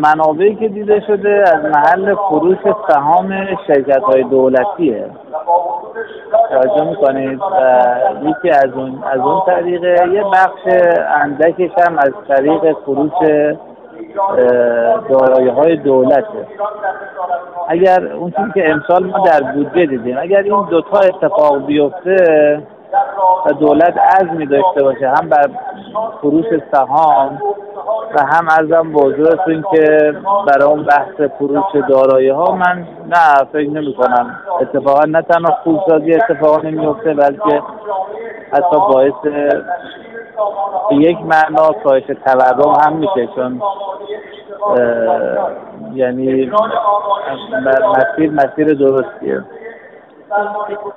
منابعی که دیده شده از محل فروش سهام شرکت های دولتیه. توجه می‌کنید؟ یکی از اون از اون طریقه یه بخش اندکش هم از طریق فروش دارایی های دولته. اگر اون چیزی که امسال ما در بودجه دیدیم اگر این دوتا اتفاق بیفته و دولت عزمی داشته باشه هم بر فروش سهام و هم ارزم به حضورتون که برای اون بحث فروش دارایی ها من نه فکر نمی کنم اتفاقا نه تنها پولسازی اتفاقا نمیفته بلکه حتی باعث یک معنا کاهش تورم هم میشه چون یعنی مسیر مسیر درستیه.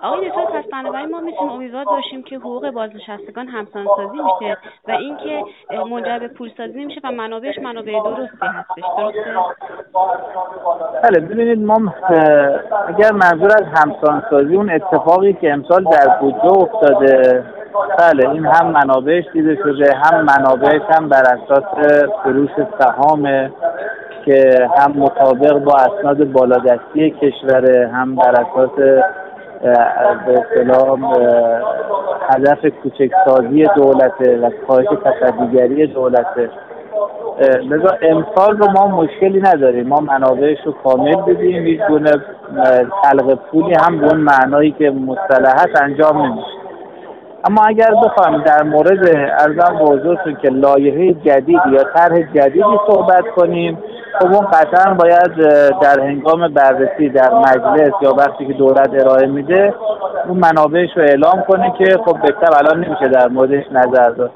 آقای دکتر پس بنابراین ما می‌تونیم امیدوار باشیم که حقوق بازنشستگان همسانسازی میشه و اینکه منجر به پولسازی نمیشه و منابعش منابع درستی هستش. درسته؟ بله ببینید ما اگر منظور از همسانسازی اون اتفاقی که امسال در بودجه افتاده بله این هم منابعش دیده شده هم منابعش هم بر اساس فروش سهام که هم مطابق با اسناد بالادستی کشور هم بر اساس به اصطلاح هدف کوچکسازی دولته و کاهش تصدیگری دولته. لذا امسال رو ما مشکلی نداریم. ما منابعش رو کامل بدیم. هیچ گونه خلق پولی هم به اون معنایی که مصطلحت انجام نمیشه. اما اگر بخوایم در مورد ارزم به که لایحه جدید یا طرح جدیدی صحبت کنیم خب اون قطعا باید در هنگام بررسی در مجلس یا وقتی که دولت ارائه میده اون منابعش رو اعلام کنه که خب بهتر الان نمیشه در موردش نظر داد.